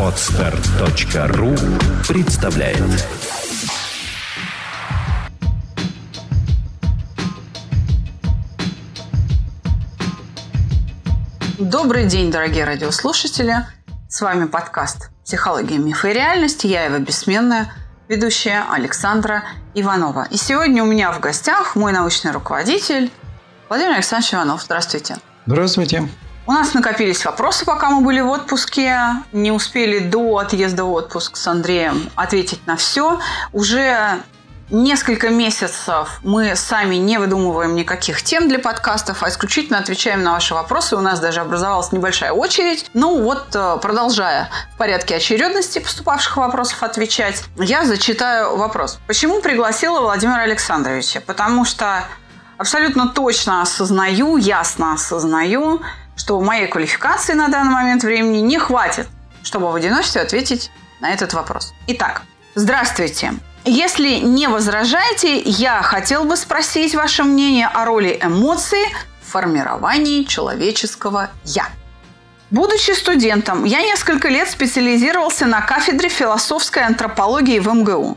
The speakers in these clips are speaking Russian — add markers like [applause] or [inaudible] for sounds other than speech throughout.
Отстар.ру представляет Добрый день, дорогие радиослушатели. С вами подкаст «Психология, мифы и реальность». Я его бессменная ведущая Александра Иванова. И сегодня у меня в гостях мой научный руководитель Владимир Александрович Иванов. Здравствуйте. Здравствуйте. У нас накопились вопросы, пока мы были в отпуске. Не успели до отъезда в отпуск с Андреем ответить на все. Уже несколько месяцев мы сами не выдумываем никаких тем для подкастов, а исключительно отвечаем на ваши вопросы. У нас даже образовалась небольшая очередь. Ну вот, э, продолжая в порядке очередности поступавших вопросов отвечать, я зачитаю вопрос. Почему пригласила Владимира Александровича? Потому что абсолютно точно осознаю, ясно осознаю, что моей квалификации на данный момент времени не хватит, чтобы в одиночестве ответить на этот вопрос. Итак, здравствуйте. Если не возражаете, я хотел бы спросить ваше мнение о роли эмоций в формировании человеческого «я». Будучи студентом, я несколько лет специализировался на кафедре философской антропологии в МГУ.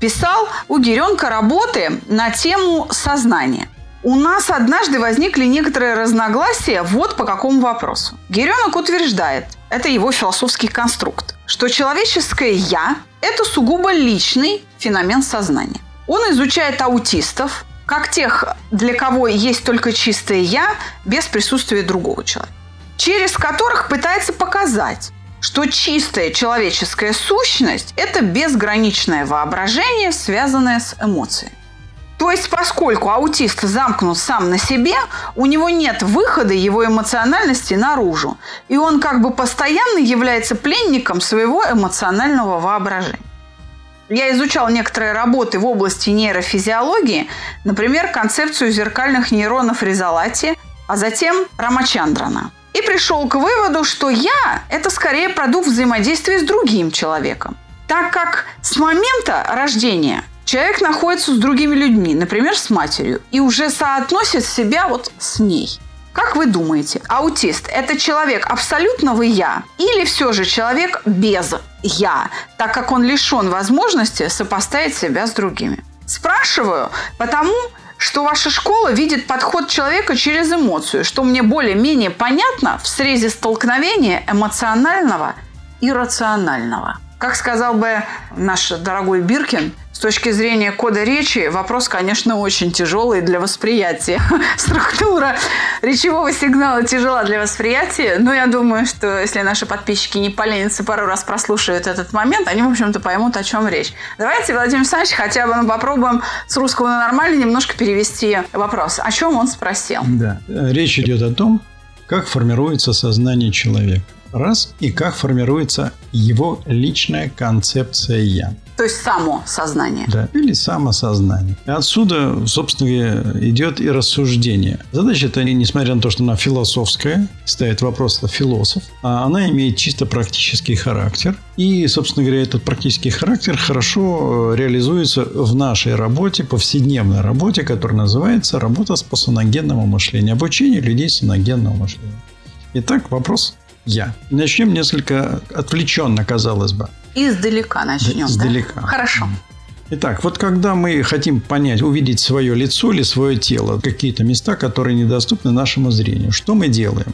Писал у Геренка работы на тему сознания. У нас однажды возникли некоторые разногласия вот по какому вопросу. Геренок утверждает, это его философский конструкт, что человеческое «я» – это сугубо личный феномен сознания. Он изучает аутистов, как тех, для кого есть только чистое «я» без присутствия другого человека, через которых пытается показать, что чистая человеческая сущность – это безграничное воображение, связанное с эмоцией. То есть, поскольку аутист замкнут сам на себе, у него нет выхода его эмоциональности наружу. И он как бы постоянно является пленником своего эмоционального воображения. Я изучал некоторые работы в области нейрофизиологии, например, концепцию зеркальных нейронов Резолати, а затем Рамачандрана. И пришел к выводу, что я – это скорее продукт взаимодействия с другим человеком. Так как с момента рождения Человек находится с другими людьми, например, с матерью, и уже соотносит себя вот с ней. Как вы думаете, аутист – это человек абсолютного «я» или все же человек без «я», так как он лишен возможности сопоставить себя с другими? Спрашиваю, потому что ваша школа видит подход человека через эмоцию, что мне более-менее понятно в срезе столкновения эмоционального и рационального. Как сказал бы наш дорогой Биркин, точки зрения кода речи вопрос, конечно, очень тяжелый для восприятия. [laughs] Структура речевого сигнала тяжела для восприятия, но я думаю, что если наши подписчики не поленятся пару раз прослушают этот момент, они, в общем-то, поймут, о чем речь. Давайте, Владимир Александрович, хотя бы попробуем с русского на нормальный немножко перевести вопрос. О чем он спросил? Да. Речь идет о том, как формируется сознание человека. Раз. И как формируется его личная концепция «я». То есть само сознание. Да, или самосознание. И отсюда, собственно говоря, идет и рассуждение. Задача это, несмотря на то, что она философская, ставит вопрос это философ, а она имеет чисто практический характер. И, собственно говоря, этот практический характер хорошо э, реализуется в нашей работе, повседневной работе, которая называется работа с саногенного мышления, обучение людей саногенного мышления. Итак, вопрос «я». Начнем несколько отвлеченно, казалось бы. Издалека начнем. Издалека. Да? Хорошо. Итак, вот когда мы хотим понять, увидеть свое лицо или свое тело, какие-то места, которые недоступны нашему зрению, что мы делаем?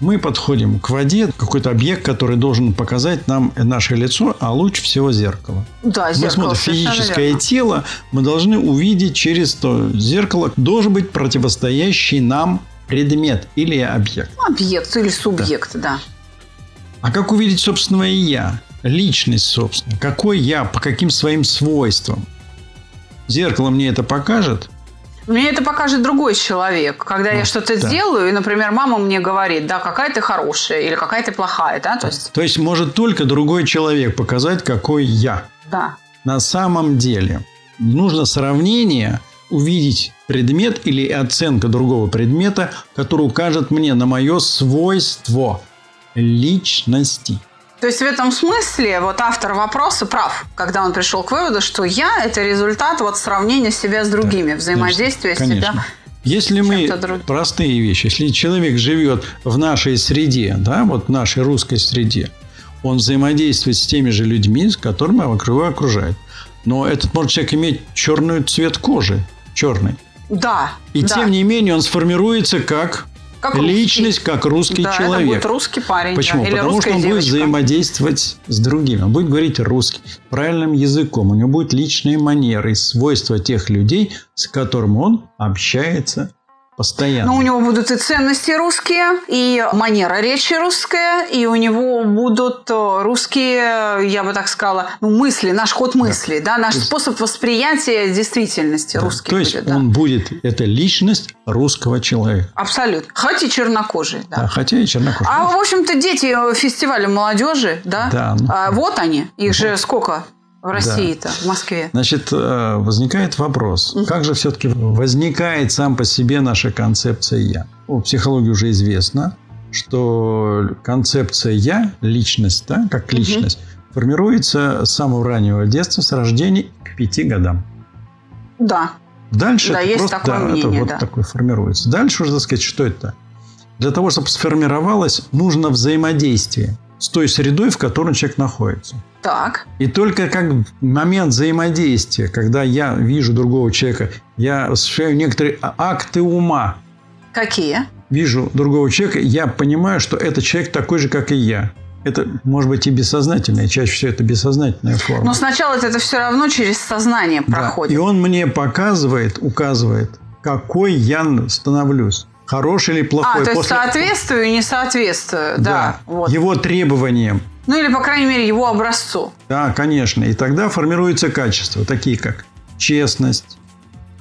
Мы подходим к воде, какой-то объект, который должен показать нам наше лицо, а лучше всего зеркало. Да, зеркало. Мы смотрим физическое верно. тело, мы должны увидеть через то зеркало, должен быть противостоящий нам предмет или объект. Объект или субъект, да. да. А как увидеть собственное я? личность, собственно. Какой я, по каким своим свойствам. Зеркало мне это покажет? Мне это покажет другой человек. Когда вот, я что-то да. сделаю, и, например, мама мне говорит, да, какая ты хорошая или какая ты плохая, да, то есть... То есть может только другой человек показать, какой я. Да. На самом деле нужно сравнение, увидеть предмет или оценка другого предмета, который укажет мне на мое свойство личности. То есть в этом смысле вот автор вопроса прав, когда он пришел к выводу, что я – это результат вот сравнения себя с другими, взаимодействия конечно. себя Если мы другим. простые вещи, если человек живет в нашей среде, да, вот в нашей русской среде, он взаимодействует с теми же людьми, с которыми его окружает. Но этот может человек иметь черный цвет кожи, черный. Да. И да. тем не менее он сформируется как, Как русский. личность, как русский да, человек. это будет русский парень. Почему? да, или Потому что он будет девочка. взаимодействовать с другими. Он будет говорить русский, правильным языком. У него будут личные манеры и свойства тех людей, с которыми он общается постоянно. Но у него будут и ценности русские, и манера речи русская, и у него будут э, русские, я бы так сказала, ну, мысли, наш ход мысли, да, наш способ восприятия действительности Да. русский То есть будет, да. он будет, это личность русского человека. Абсолютно. Хоть и чернокожий, да. Да, хотя и чернокожий. А, в общем-то, дети фестиваля молодежи, да? Да, ну. А, вот они. Их же сколько в России-то, в Москве? Значит, э, возникает вопрос, как же все-таки возникает сам по себе наша концепция «я»? У психологии уже известно, что концепция «я», личность, да, как личность, формируется с самого раннего детства, с рождения к пяти годам. Да. Дальше Да, это есть просто такое да, это мнение, вот да. такое формируется. Дальше уже, так сказать, что это? Для того, чтобы сформировалось, нужно взаимодействие с той средой, в которой человек находится. Так. И только как момент взаимодействия, когда я вижу другого человека, я осуществляю некоторые акты ума, Какие? вижу другого человека, я понимаю, что этот человек такой же, как и я. Это может быть и бессознательное, чаще всего это бессознательная форма. Но сначала это все равно через сознание Да. проходит. И он мне показывает, указывает, какой я становлюсь. Хороший или плохой. А, то есть После- соответствую и не соответствую. Да. Вот. Его требованиям. Ну или, по крайней мере, его образцу. Да, конечно. И тогда формируются качества, такие как честность,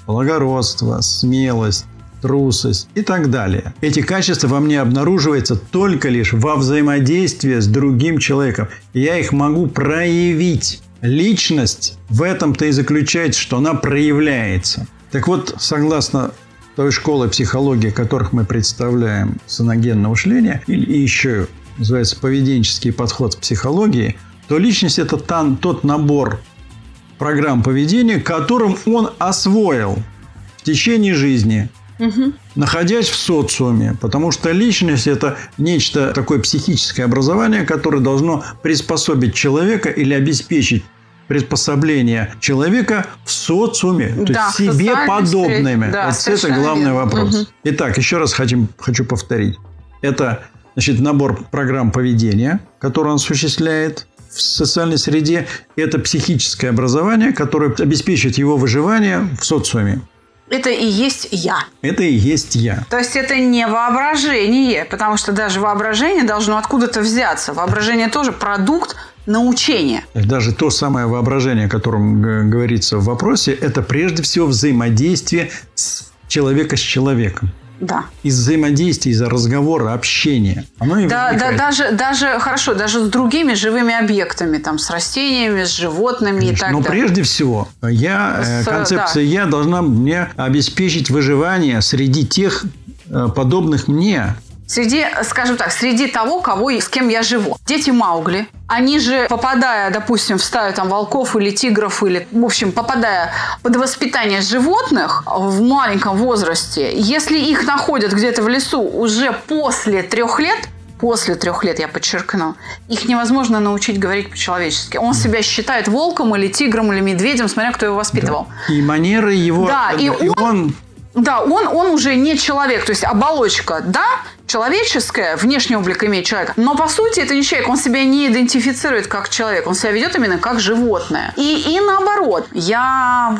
благородство, смелость, трусость и так далее. Эти качества во мне обнаруживаются только лишь во взаимодействии с другим человеком. Я их могу проявить. Личность в этом-то и заключается, что она проявляется. Так вот, согласно той школы психологии, которых мы представляем саногенное мышление, и и еще называется поведенческий подход в психологии, то личность – это там, тот набор программ поведения, которым он освоил в течение жизни, находясь в социуме. Потому что личность – это нечто такое психическое образование, которое должно приспособить человека или обеспечить приспособление человека в социуме, то Да, есть в себе подобными. Да, вот это главный верно. вопрос. Мгм. Итак, еще раз хочу, хочу повторить. Это значит, набор программ поведения, который он осуществляет в социальной среде. Это психическое образование, которое обеспечит его выживание в социуме. Это и есть я. Это и есть я. То есть это не воображение, потому что даже воображение должно откуда-то взяться. Воображение тоже продукт научения. Даже то самое воображение, о котором г- говорится в вопросе, это прежде всего взаимодействие с человека с человеком. Да. Из взаимодействия, из-за разговора, общения. Оно и Да, да, даже, даже, хорошо, даже с другими живыми объектами, там, с растениями, с животными и Конечно. так Но далее. прежде всего, я, э, С, концепция я должна мне обеспечить выживание среди тех э, подобных мне. Среди, скажем так, среди того, кого и с кем я живу. Дети Маугли, они же, попадая, допустим, в стаю там, волков или тигров, или, в общем, попадая под воспитание животных в маленьком возрасте, если их находят где-то в лесу уже после трех лет, после трех лет, я подчеркну, их невозможно научить говорить по-человечески. Он себя считает волком или тигром или медведем, смотря кто его воспитывал. И манеры его... Да, и он... Да, он, он уже не человек, то есть оболочка, да, человеческая, внешний облик имеет человека, но по сути это не человек, он себя не идентифицирует как человек, он себя ведет именно как животное. И, и наоборот, я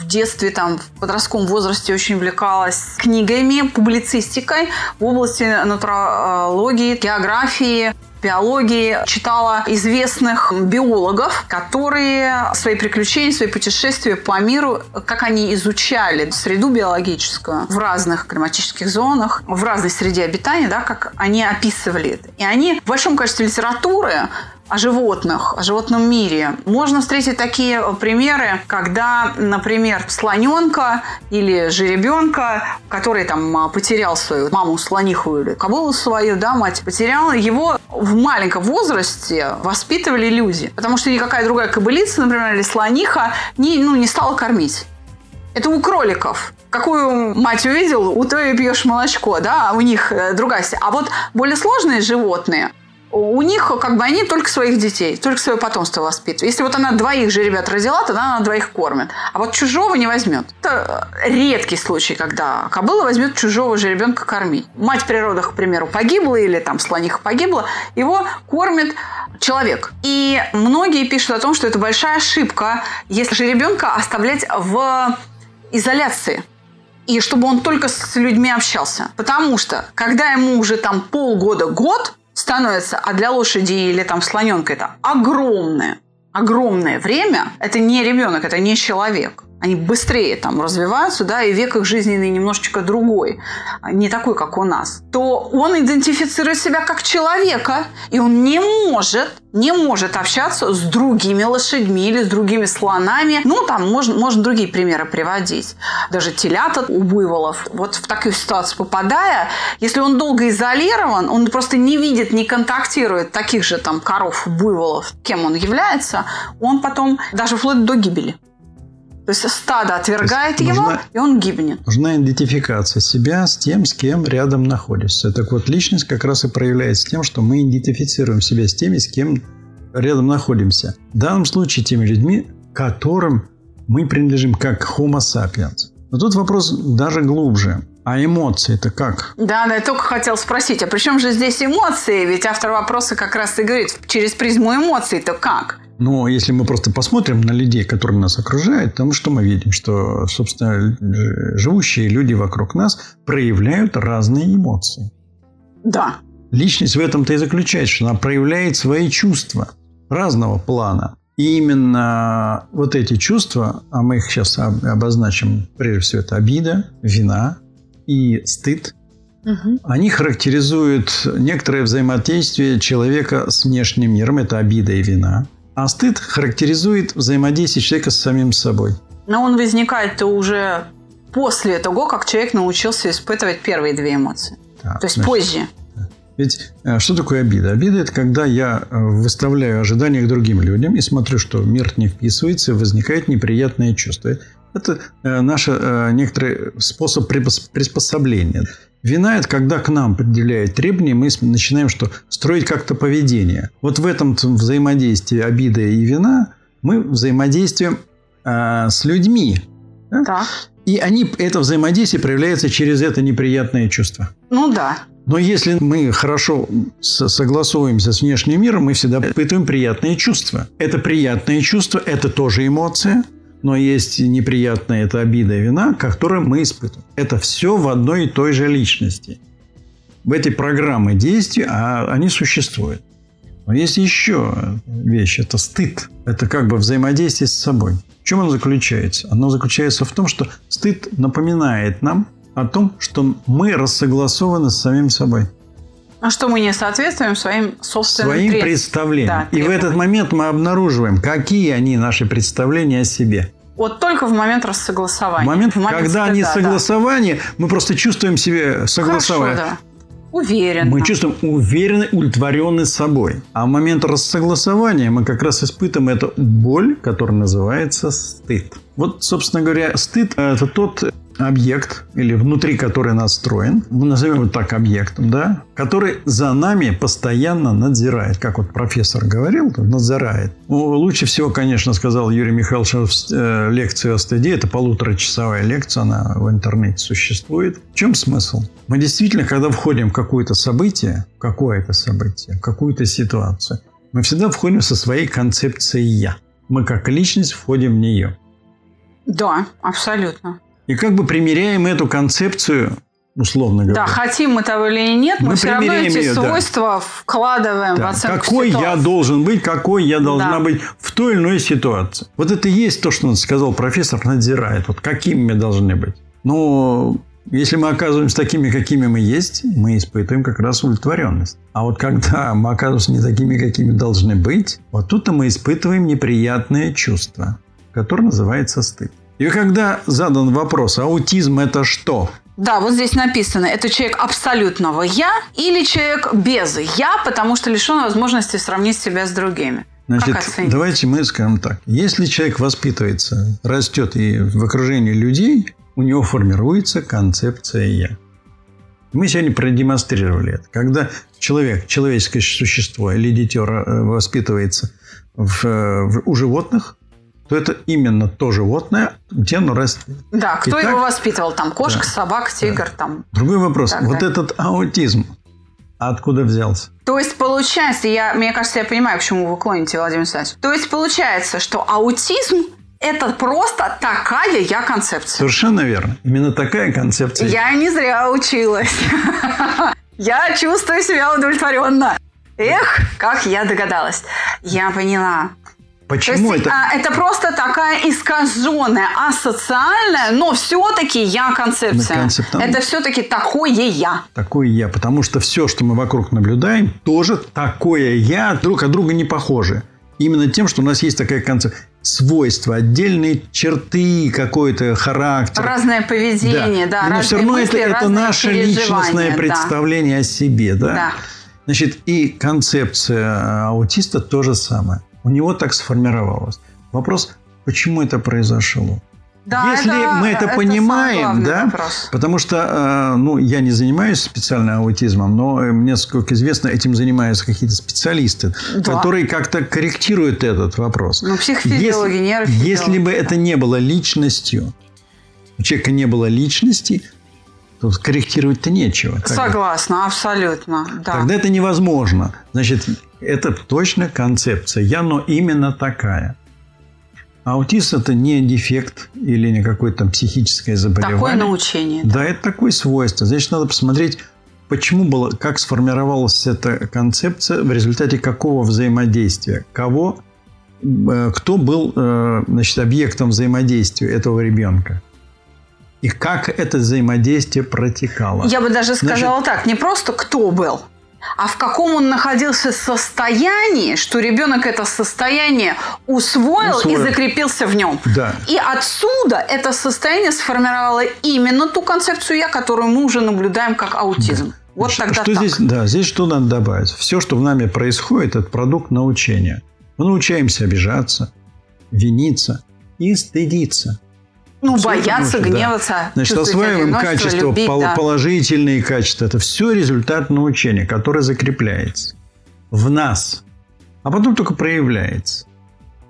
в детстве, там, в подростковом возрасте очень увлекалась книгами, публицистикой в области натурологии, географии, биологии, читала известных биологов, которые свои приключения, свои путешествия по миру, как они изучали среду биологическую в разных климатических зонах, в разной среде обитания, да, как они описывали это. И они в большом количестве литературы о животных, о животном мире. Можно встретить такие примеры, когда, например, слоненка или жеребенка, который там потерял свою маму слониху или кобылу свою, да, мать потеряла, его в маленьком возрасте воспитывали люди. Потому что никакая другая кобылица, например, или слониха не, ну, не стала кормить. Это у кроликов. Какую мать увидел, у той пьешь молочко, да, у них э, другая А вот более сложные животные – у них как бы они только своих детей, только свое потомство воспитывают. Если вот она двоих же ребят родила, тогда она двоих кормит. А вот чужого не возьмет. Это редкий случай, когда кобыла возьмет чужого же ребенка кормить. Мать природа, к примеру, погибла или там слониха погибла, его кормит человек. И многие пишут о том, что это большая ошибка, если же ребенка оставлять в изоляции и чтобы он только с людьми общался. Потому что, когда ему уже там полгода, год, становится, а для лошади или там слоненка это огромное, огромное время, это не ребенок, это не человек они быстрее там развиваются, да, и век их жизненный немножечко другой, не такой, как у нас, то он идентифицирует себя как человека, и он не может, не может общаться с другими лошадьми или с другими слонами. Ну, там можно, можно другие примеры приводить. Даже телята у буйволов. Вот в такую ситуацию попадая, если он долго изолирован, он просто не видит, не контактирует таких же там коров, буйволов, кем он является, он потом даже вплоть до гибели. То есть стадо отвергает есть его, и он гибнет. Нужна идентификация себя с тем, с кем рядом находишься. Так вот, личность как раз и проявляется тем, что мы идентифицируем себя с теми, с кем рядом находимся. В данном случае теми людьми, которым мы принадлежим как Homo sapiens. Но тут вопрос даже глубже. А эмоции это как? Да, да, я только хотел спросить, а при чем же здесь эмоции? Ведь автор вопроса как раз и говорит, через призму эмоций, то как? Но если мы просто посмотрим на людей, которые нас окружают, то что мы видим? Что, собственно, живущие люди вокруг нас проявляют разные эмоции. Да. Личность в этом-то и заключается, что она проявляет свои чувства разного плана. И именно вот эти чувства, а мы их сейчас обозначим, прежде всего, это обида, вина и стыд, угу. они характеризуют некоторое взаимодействие человека с внешним миром, это обида и вина. А стыд характеризует взаимодействие человека с самим собой. Но он возникает уже после того, как человек научился испытывать первые две эмоции. Да, То есть значит, позже. Ведь э, что такое обида? Обида – это когда я э, выставляю ожидания к другим людям и смотрю, что мир не вписывается, возникает неприятное чувство. Это э, наш некоторый способ приспособления. Вина – это когда к нам предъявляют требования, мы начинаем что? Строить как-то поведение. Вот в этом взаимодействии обида и вина мы взаимодействуем э, с людьми. Да? Так. И они, это взаимодействие проявляется через это неприятное чувство. Ну да. Но если мы хорошо согласуемся с внешним миром, мы всегда испытываем приятные чувства. Это приятные чувства, это тоже эмоция но есть неприятная это обида и вина, которую мы испытываем. Это все в одной и той же личности. В эти программы действий, а они существуют. Но есть еще вещь, это стыд. Это как бы взаимодействие с собой. В чем оно заключается? Оно заключается в том, что стыд напоминает нам о том, что мы рассогласованы с самим собой. А что мы не соответствуем своим собственным Своим треб... представлениям. Да, и в этот момент мы обнаруживаем, какие они наши представления о себе. Вот только в момент рассогласования. В момент, в момент когда они согласования, да. мы просто чувствуем себе согласование. Хорошо, да. Уверенно. Мы чувствуем уверенно, удовлетворены собой. А в момент рассогласования мы как раз испытываем эту боль, которая называется стыд. Вот, собственно говоря, стыд – это тот объект, или внутри который настроен, мы назовем его так объектом, да, который за нами постоянно надзирает. Как вот профессор говорил, надзирает. Ну, лучше всего, конечно, сказал Юрий Михайлович, э, лекцию о стыде. Это полуторачасовая лекция, она в интернете существует. В чем смысл? Мы действительно, когда входим в какое-то событие, какое-то событие, какую-то ситуацию, мы всегда входим со своей концепцией «я». Мы как личность входим в нее. Да, абсолютно. И как бы примеряем эту концепцию условно говоря. Да, хотим мы того или нет, мы, мы все равно эти ее, свойства да. вкладываем да. в оценку Какой ситуации. я должен быть, какой я должна да. быть в той или иной ситуации. Вот это и есть то, что сказал профессор, надзирает. Вот какими мы должны быть. Но если мы оказываемся такими, какими мы есть, мы испытываем как раз удовлетворенность. А вот когда мы оказываемся не такими, какими должны быть, вот тут-то мы испытываем неприятные чувства, которое называется стыд. И когда задан вопрос, аутизм это что? Да, вот здесь написано, это человек абсолютного «я» или человек без «я», потому что лишен возможности сравнить себя с другими. Значит, давайте мы скажем так. Если человек воспитывается, растет и в окружении людей, у него формируется концепция «я». Мы сегодня продемонстрировали это. Когда человек, человеческое существо или дитё э, воспитывается в, в, у животных, то это именно то животное, где оно растет. Да, кто Итак, его воспитывал? Там кошка, да, собака, тигр. Да. Там, Другой вопрос. Вот далее. этот аутизм, откуда взялся? То есть получается, я, мне кажется, я понимаю, почему вы клоните, Владимир Александрович. То есть получается, что аутизм это просто такая я концепция. Совершенно верно. Именно такая концепция. Я не зря училась. [laughs] Я чувствую себя удовлетворенно. Эх, как я догадалась. Я поняла. Почему есть, это? А, это просто такая искаженная, асоциальная, но все-таки я концепция. Концепт... Это все-таки такое я. Такое я. Потому что все, что мы вокруг наблюдаем, тоже такое я, друг от друга не похожи. Именно тем, что у нас есть такая концепция свойства, отдельные черты, какой-то характер. Разное поведение, да. да Но все равно мысли, это, это наше личностное да. представление о себе. Да? да. Значит, и концепция аутиста то же самое. У него так сформировалось. Вопрос, почему это произошло? Да, Если это, мы это, это понимаем, да, вопрос. потому что, э, ну, я не занимаюсь специально аутизмом, но мне, сколько известно, этим занимаются какие-то специалисты, да. которые как-то корректируют этот вопрос. Ну, психофизиологи, если, если бы это не было личностью, у человека не было личности, то корректировать-то нечего. Согласна, абсолютно. Да. Тогда это невозможно. Значит, это точно концепция. Я, но именно такая. Аутист – это не дефект или не какое-то там психическое заболевание. Такое научение. Да, да это такое свойство. Значит, надо посмотреть, почему было, как сформировалась эта концепция, в результате какого взаимодействия, кого, э, кто был э, значит, объектом взаимодействия этого ребенка. И как это взаимодействие протекало. Я бы даже сказала значит, так, не просто кто был, а в каком он находился состоянии, что ребенок это состояние усвоил, усвоил. и закрепился в нем. Да. И отсюда это состояние сформировало именно ту концепцию я, которую мы уже наблюдаем как аутизм. Да. Вот что, тогда что так. здесь, да, здесь что надо добавить? Все, что в нами происходит, это продукт научения. Мы научаемся обижаться, виниться и стыдиться. Ну, все бояться, гневаться. Да. Значит, осваиваем качества, любить, пол- да. положительные качества. Это все результат научения, которое закрепляется в нас, а потом только проявляется.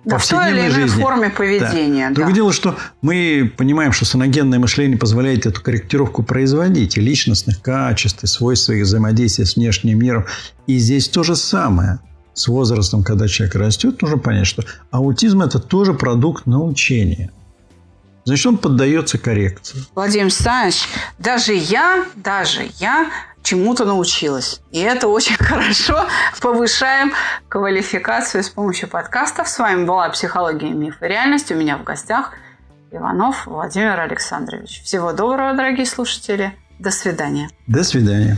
Да, в той или иной форме поведения. Да. Другое дело, что мы понимаем, что саногенное мышление позволяет эту корректировку производить и личностных качеств, и свойств их взаимодействия с внешним миром. И здесь то же самое. С возрастом, когда человек растет, нужно понять, что аутизм – это тоже продукт научения – значит, он поддается коррекции. Владимир Александрович, даже я, даже я чему-то научилась. И это очень [laughs] хорошо. Повышаем квалификацию с помощью подкастов. С вами была «Психология, миф и реальность». У меня в гостях Иванов Владимир Александрович. Всего доброго, дорогие слушатели. До свидания. До свидания.